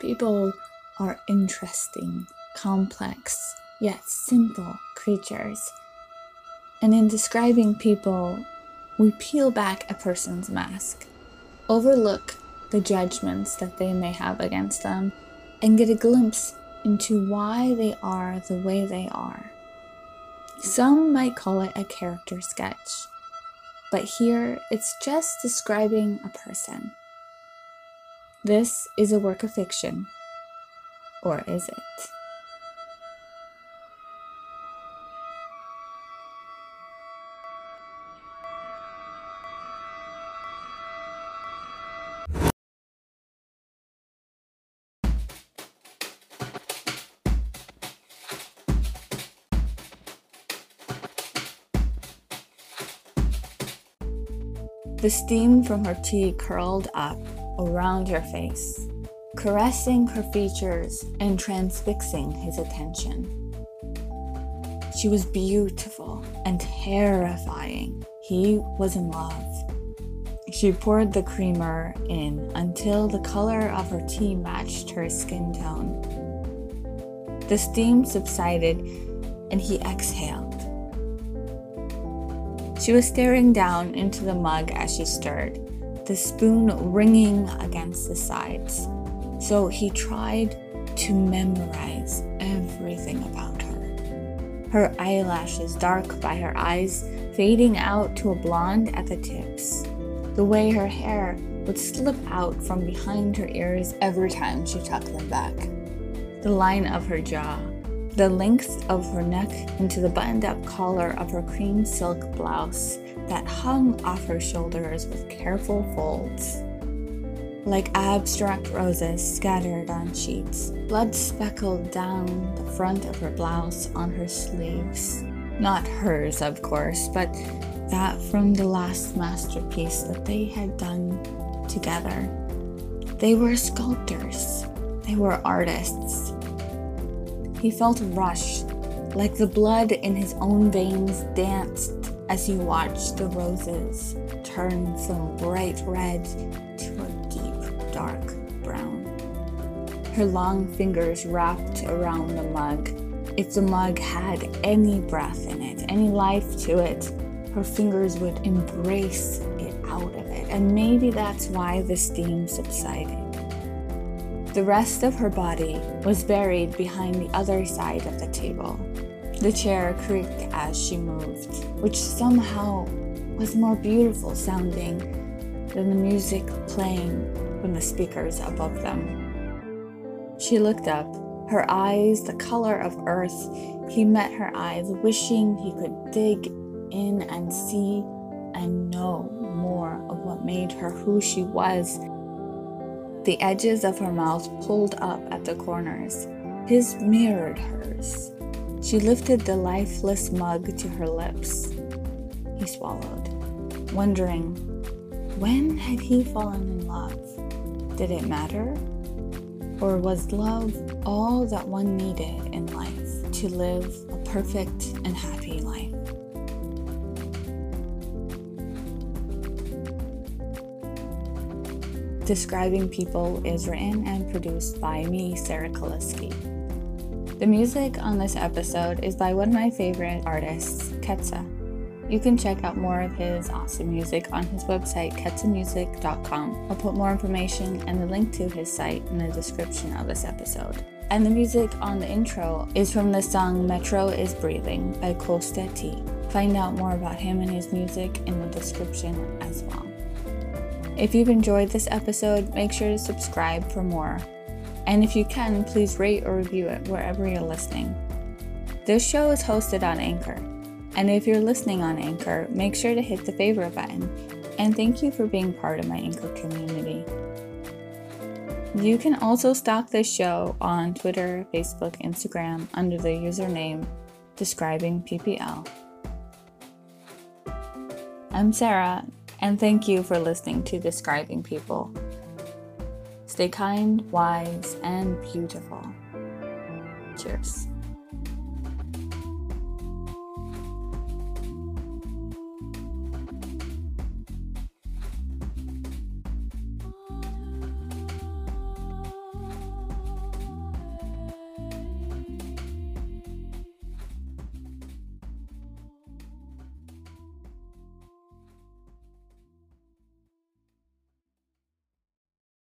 People are interesting, complex, yet simple creatures. And in describing people, we peel back a person's mask, overlook the judgments that they may have against them, and get a glimpse into why they are the way they are. Some might call it a character sketch, but here it's just describing a person. This is a work of fiction, or is it? The steam from her tea curled up around her face, caressing her features and transfixing his attention. She was beautiful and terrifying. He was in love. She poured the creamer in until the color of her tea matched her skin tone. The steam subsided and he exhaled. She was staring down into the mug as she stirred, the spoon ringing against the sides. So he tried to memorize everything about her. Her eyelashes dark by her eyes, fading out to a blonde at the tips. The way her hair would slip out from behind her ears every time she tucked them back. The line of her jaw, the length of her neck into the buttoned up collar of her cream silk blouse that hung off her shoulders with careful folds. Like abstract roses scattered on sheets, blood speckled down the front of her blouse on her sleeves. Not hers, of course, but that from the last masterpiece that they had done together. They were sculptors, they were artists, he felt a rush, like the blood in his own veins danced as you watched the roses turn from bright red to a deep dark brown. Her long fingers wrapped around the mug. If the mug had any breath in it, any life to it, her fingers would embrace it out of it. And maybe that's why the steam subsided. The rest of her body was buried behind the other side of the table. The chair creaked as she moved, which somehow was more beautiful sounding than the music playing from the speakers above them. She looked up, her eyes the color of earth. He met her eyes, wishing he could dig in and see and know more of what made her who she was the edges of her mouth pulled up at the corners. His mirrored hers. She lifted the lifeless mug to her lips. He swallowed, wondering when had he fallen in love? Did it matter? Or was love all that one needed in life to live a perfect and happy life? Describing People is written and produced by me, Sarah Kaliski. The music on this episode is by one of my favorite artists, Ketsa. You can check out more of his awesome music on his website, ketsamusic.com. I'll put more information and the link to his site in the description of this episode. And the music on the intro is from the song Metro is Breathing by Costa. Find out more about him and his music in the description as well. If you've enjoyed this episode, make sure to subscribe for more. And if you can, please rate or review it wherever you're listening. This show is hosted on Anchor. And if you're listening on Anchor, make sure to hit the favorite button. And thank you for being part of my Anchor community. You can also stalk this show on Twitter, Facebook, Instagram under the username Describing PPL. I'm Sarah, and thank you for listening to Describing People. Stay kind, wise, and beautiful. Cheers.